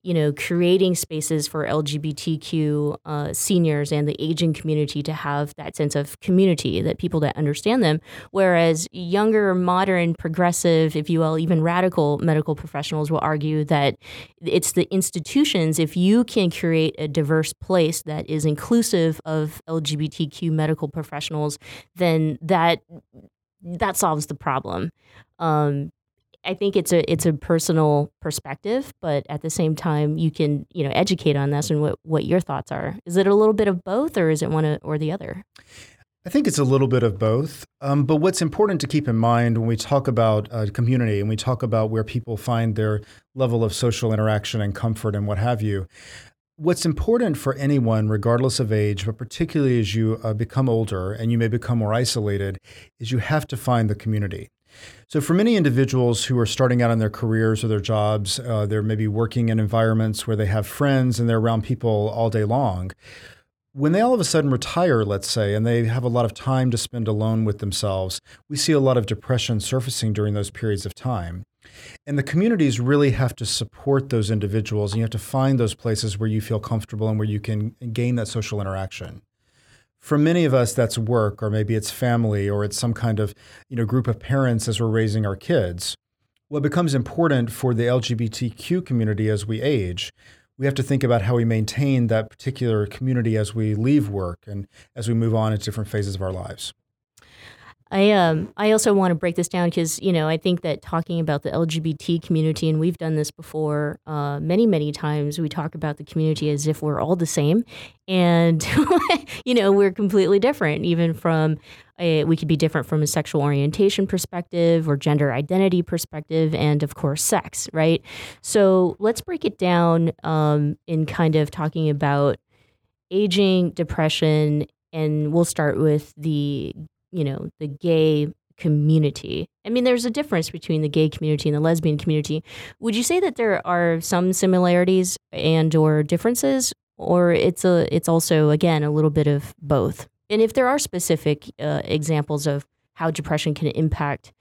you know, creating spaces for LGBTQ uh, seniors and the aging community to have that sense of community, that people that understand them. Whereas younger, modern, progressive, if you will, even radical medical professionals will argue that it's the institutions, if you can create a diverse place that is inclusive of LGBTQ medical professionals, then that that solves the problem. Um, I think it's a it's a personal perspective, but at the same time, you can you know educate on this and what what your thoughts are. Is it a little bit of both, or is it one or the other? I think it's a little bit of both. Um, but what's important to keep in mind when we talk about uh, community and we talk about where people find their level of social interaction and comfort and what have you, what's important for anyone, regardless of age, but particularly as you uh, become older and you may become more isolated, is you have to find the community. So, for many individuals who are starting out in their careers or their jobs, uh, they're maybe working in environments where they have friends and they're around people all day long. When they all of a sudden retire, let's say, and they have a lot of time to spend alone with themselves, we see a lot of depression surfacing during those periods of time. And the communities really have to support those individuals, and you have to find those places where you feel comfortable and where you can gain that social interaction for many of us that's work or maybe it's family or it's some kind of you know group of parents as we're raising our kids. What becomes important for the lgbtq community as we age we have to think about how we maintain that particular community as we leave work and as we move on into different phases of our lives I um I also want to break this down because you know I think that talking about the LGBT community and we've done this before uh, many many times we talk about the community as if we're all the same and you know we're completely different even from a, we could be different from a sexual orientation perspective or gender identity perspective and of course sex right? So let's break it down um, in kind of talking about aging depression and we'll start with the you know, the gay community. I mean, there's a difference between the gay community and the lesbian community. Would you say that there are some similarities and or differences, or it's a it's also again a little bit of both? And if there are specific uh, examples of how depression can impact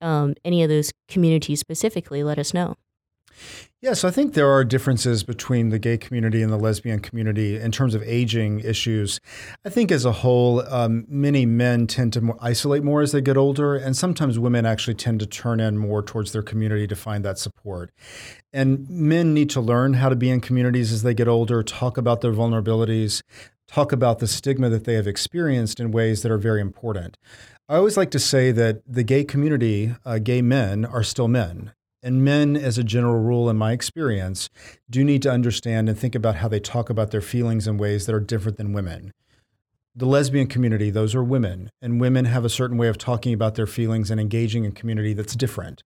um, any of those communities specifically, let us know. Yeah, so I think there are differences between the gay community and the lesbian community in terms of aging issues. I think as a whole, um, many men tend to more isolate more as they get older, and sometimes women actually tend to turn in more towards their community to find that support. And men need to learn how to be in communities as they get older, talk about their vulnerabilities, talk about the stigma that they have experienced in ways that are very important. I always like to say that the gay community, uh, gay men, are still men and men, as a general rule, in my experience, do need to understand and think about how they talk about their feelings in ways that are different than women. The lesbian community, those are women, and women have a certain way of talking about their feelings and engaging in community that's different.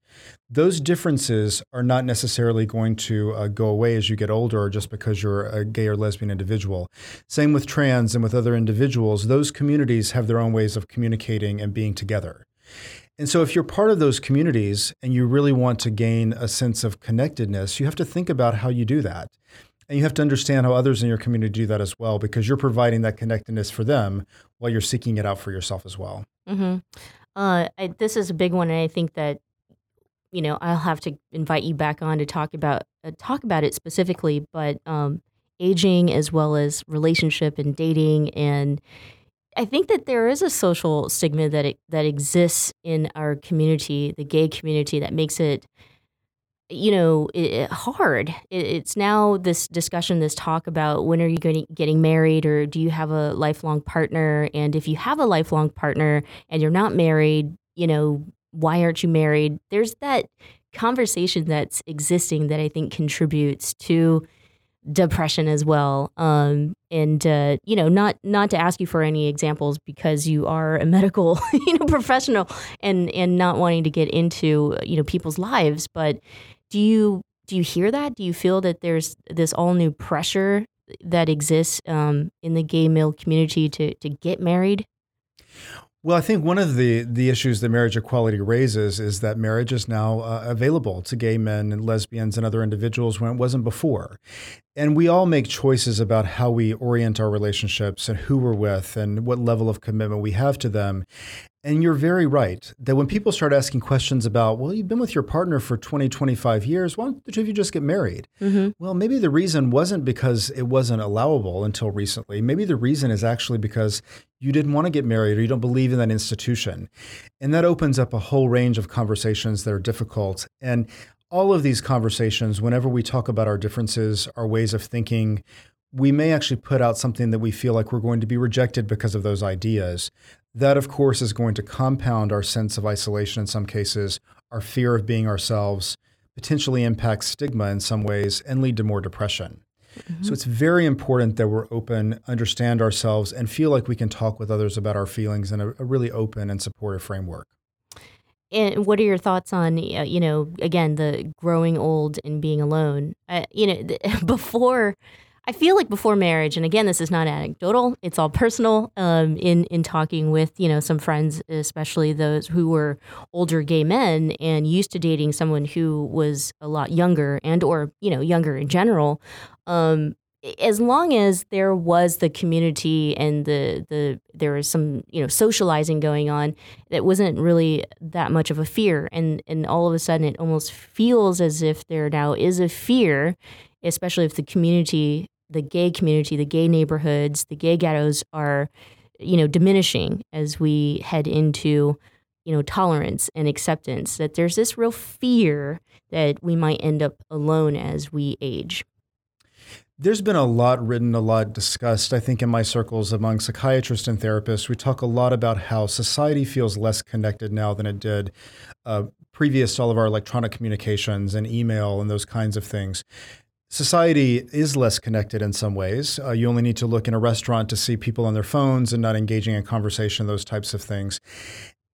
Those differences are not necessarily going to uh, go away as you get older or just because you're a gay or lesbian individual. Same with trans and with other individuals, those communities have their own ways of communicating and being together. And so, if you're part of those communities and you really want to gain a sense of connectedness, you have to think about how you do that. And you have to understand how others in your community do that as well, because you're providing that connectedness for them while you're seeking it out for yourself as well. Mm-hmm. Uh, I, this is a big one, and I think that you know I'll have to invite you back on to talk about uh, talk about it specifically, but um, aging as well as relationship and dating and I think that there is a social stigma that it, that exists in our community, the gay community, that makes it, you know, it, hard. It, it's now this discussion, this talk about when are you going getting married, or do you have a lifelong partner? And if you have a lifelong partner and you're not married, you know, why aren't you married? There's that conversation that's existing that I think contributes to depression as well. Um, and uh, you know, not not to ask you for any examples because you are a medical, you know, professional, and and not wanting to get into you know people's lives. But do you do you hear that? Do you feel that there's this all new pressure that exists um, in the gay male community to to get married? Well, I think one of the the issues that marriage equality raises is that marriage is now uh, available to gay men and lesbians and other individuals when it wasn't before. And we all make choices about how we orient our relationships and who we're with and what level of commitment we have to them. And you're very right that when people start asking questions about, well, you've been with your partner for 20, 25 years, why don't the two of you just get married? Mm-hmm. Well, maybe the reason wasn't because it wasn't allowable until recently. Maybe the reason is actually because you didn't want to get married or you don't believe in that institution. And that opens up a whole range of conversations that are difficult. And all of these conversations, whenever we talk about our differences, our ways of thinking, we may actually put out something that we feel like we're going to be rejected because of those ideas. That, of course, is going to compound our sense of isolation in some cases, our fear of being ourselves, potentially impact stigma in some ways, and lead to more depression. Mm-hmm. So it's very important that we're open, understand ourselves, and feel like we can talk with others about our feelings in a, a really open and supportive framework. And what are your thoughts on, uh, you know, again, the growing old and being alone? Uh, you know, before I feel like before marriage, and again, this is not anecdotal; it's all personal. Um, in in talking with you know some friends, especially those who were older gay men and used to dating someone who was a lot younger and or you know younger in general. Um, as long as there was the community and the the there was some you know socializing going on, that wasn't really that much of a fear. And and all of a sudden, it almost feels as if there now is a fear, especially if the community the gay community, the gay neighborhoods, the gay ghettos are, you know, diminishing as we head into, you know, tolerance and acceptance. That there's this real fear that we might end up alone as we age. There's been a lot written, a lot discussed, I think, in my circles among psychiatrists and therapists. We talk a lot about how society feels less connected now than it did uh, previous to all of our electronic communications and email and those kinds of things society is less connected in some ways. Uh, you only need to look in a restaurant to see people on their phones and not engaging in conversation, those types of things.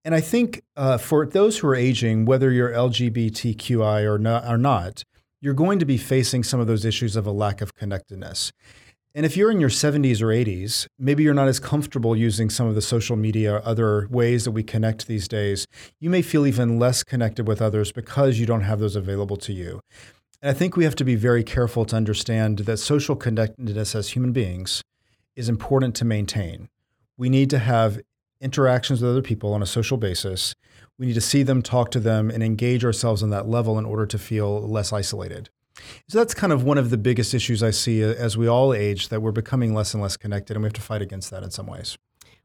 And I think uh, for those who are aging, whether you're LGBTQI or not, or not, you're going to be facing some of those issues of a lack of connectedness. And if you're in your 70s or 80s, maybe you're not as comfortable using some of the social media other ways that we connect these days. You may feel even less connected with others because you don't have those available to you. And I think we have to be very careful to understand that social connectedness as human beings is important to maintain. We need to have interactions with other people on a social basis. We need to see them, talk to them, and engage ourselves on that level in order to feel less isolated. So that's kind of one of the biggest issues I see uh, as we all age that we're becoming less and less connected, and we have to fight against that in some ways.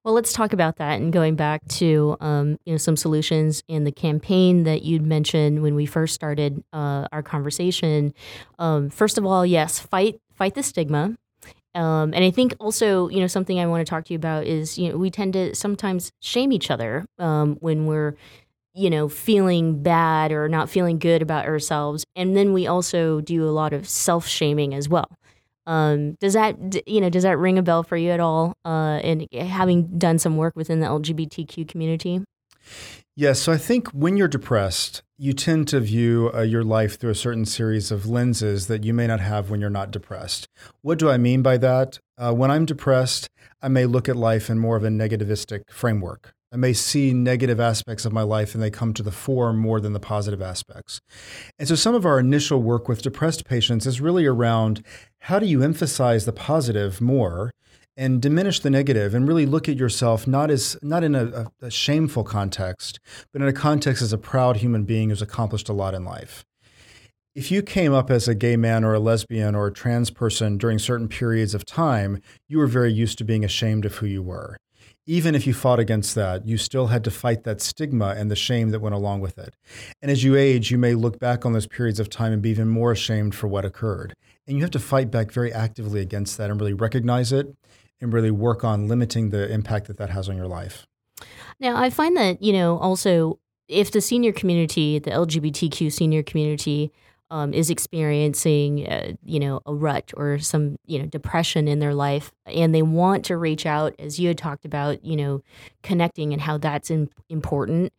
Well, let's talk about that and going back to um, you know some solutions in the campaign that you'd mentioned when we first started uh, our conversation. Um, first of all, yes, fight fight the stigma. Um, and I think also, you know, something I want to talk to you about is, you know, we tend to sometimes shame each other um, when we're, you know, feeling bad or not feeling good about ourselves. And then we also do a lot of self shaming as well. Um, does that, you know, does that ring a bell for you at all? Uh, and having done some work within the LGBTQ community? Yes. So I think when you're depressed, you tend to view uh, your life through a certain series of lenses that you may not have when you're not depressed. What do I mean by that? Uh, when I'm depressed, I may look at life in more of a negativistic framework. I may see negative aspects of my life and they come to the fore more than the positive aspects. And so some of our initial work with depressed patients is really around how do you emphasize the positive more and diminish the negative and really look at yourself not as not in a, a, shameful context, but in a context as a proud human being who's accomplished a lot in life. If you came up as a gay man or a lesbian or a trans person during certain periods of time, you were very used to being ashamed of who you were. Even if you fought against that, you still had to fight that stigma and the shame that went along with it. And as you age, you may look back on those periods of time and be even more ashamed for what occurred. And you have to fight back very actively against that and really recognize it and really work on limiting the impact that that has on your life. Now, I find that, you know, also if the senior community, the LGBTQ senior community, um, is experiencing, uh, you know, a rut or some, you know, depression in their life, and they want to reach out, as you had talked about, you know, connecting and how that's in, important.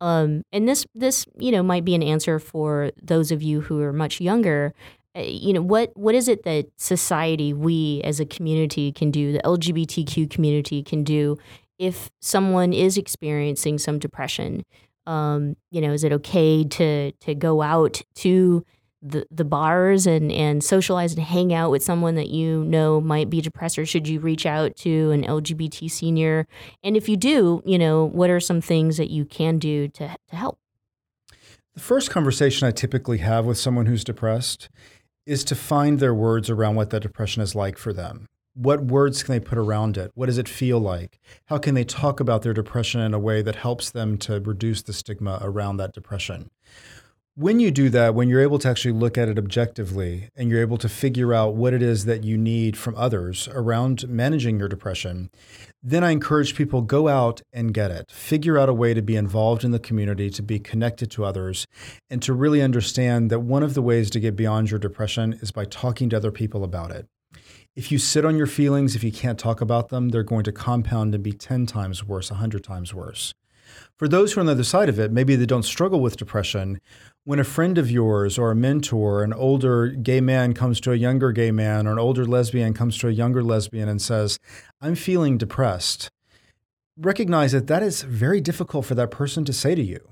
Um, and this, this, you know, might be an answer for those of you who are much younger uh, you know what what is it that society we as a community can do the lgbtq community can do if someone is experiencing some depression um, you know is it okay to to go out to the, the bars and, and socialize and hang out with someone that you know might be depressed or should you reach out to an lgbt senior and if you do you know what are some things that you can do to, to help the first conversation i typically have with someone who's depressed is to find their words around what that depression is like for them. What words can they put around it? What does it feel like? How can they talk about their depression in a way that helps them to reduce the stigma around that depression? When you do that, when you're able to actually look at it objectively and you're able to figure out what it is that you need from others around managing your depression, then I encourage people go out and get it. Figure out a way to be involved in the community, to be connected to others, and to really understand that one of the ways to get beyond your depression is by talking to other people about it. If you sit on your feelings, if you can't talk about them, they're going to compound and be 10 times worse, 100 times worse. For those who are on the other side of it, maybe they don't struggle with depression. When a friend of yours or a mentor, an older gay man comes to a younger gay man, or an older lesbian comes to a younger lesbian and says, I'm feeling depressed, recognize that that is very difficult for that person to say to you.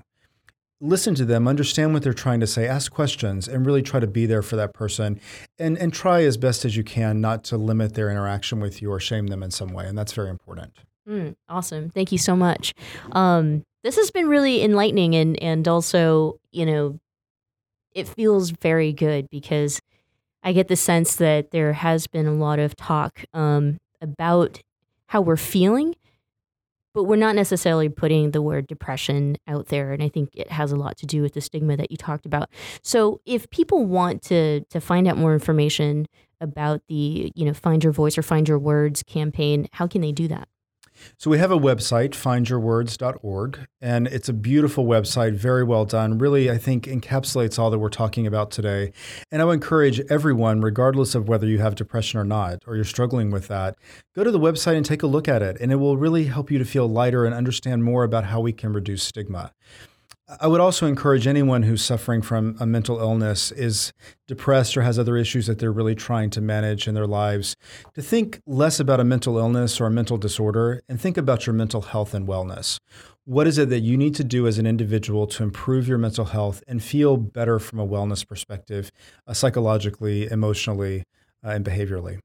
Listen to them, understand what they're trying to say, ask questions, and really try to be there for that person. And, and try as best as you can not to limit their interaction with you or shame them in some way. And that's very important. Mm, awesome. Thank you so much. Um, this has been really enlightening and, and also, you know, it feels very good because I get the sense that there has been a lot of talk um, about how we're feeling, but we're not necessarily putting the word depression out there. And I think it has a lot to do with the stigma that you talked about. So if people want to to find out more information about the you know Find Your Voice or Find Your Words campaign, how can they do that? So we have a website, findyourwords.org, and it's a beautiful website, very well done. Really, I think encapsulates all that we're talking about today. And I would encourage everyone, regardless of whether you have depression or not, or you're struggling with that, go to the website and take a look at it, and it will really help you to feel lighter and understand more about how we can reduce stigma. I would also encourage anyone who's suffering from a mental illness, is depressed, or has other issues that they're really trying to manage in their lives, to think less about a mental illness or a mental disorder and think about your mental health and wellness. What is it that you need to do as an individual to improve your mental health and feel better from a wellness perspective, uh, psychologically, emotionally, uh, and behaviorally?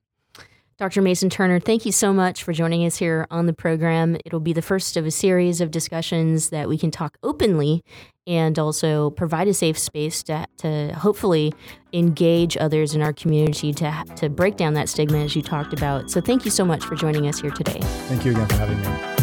Dr. Mason Turner, thank you so much for joining us here on the program. It'll be the first of a series of discussions that we can talk openly and also provide a safe space to, to hopefully engage others in our community to, to break down that stigma as you talked about. So, thank you so much for joining us here today. Thank you again for having me.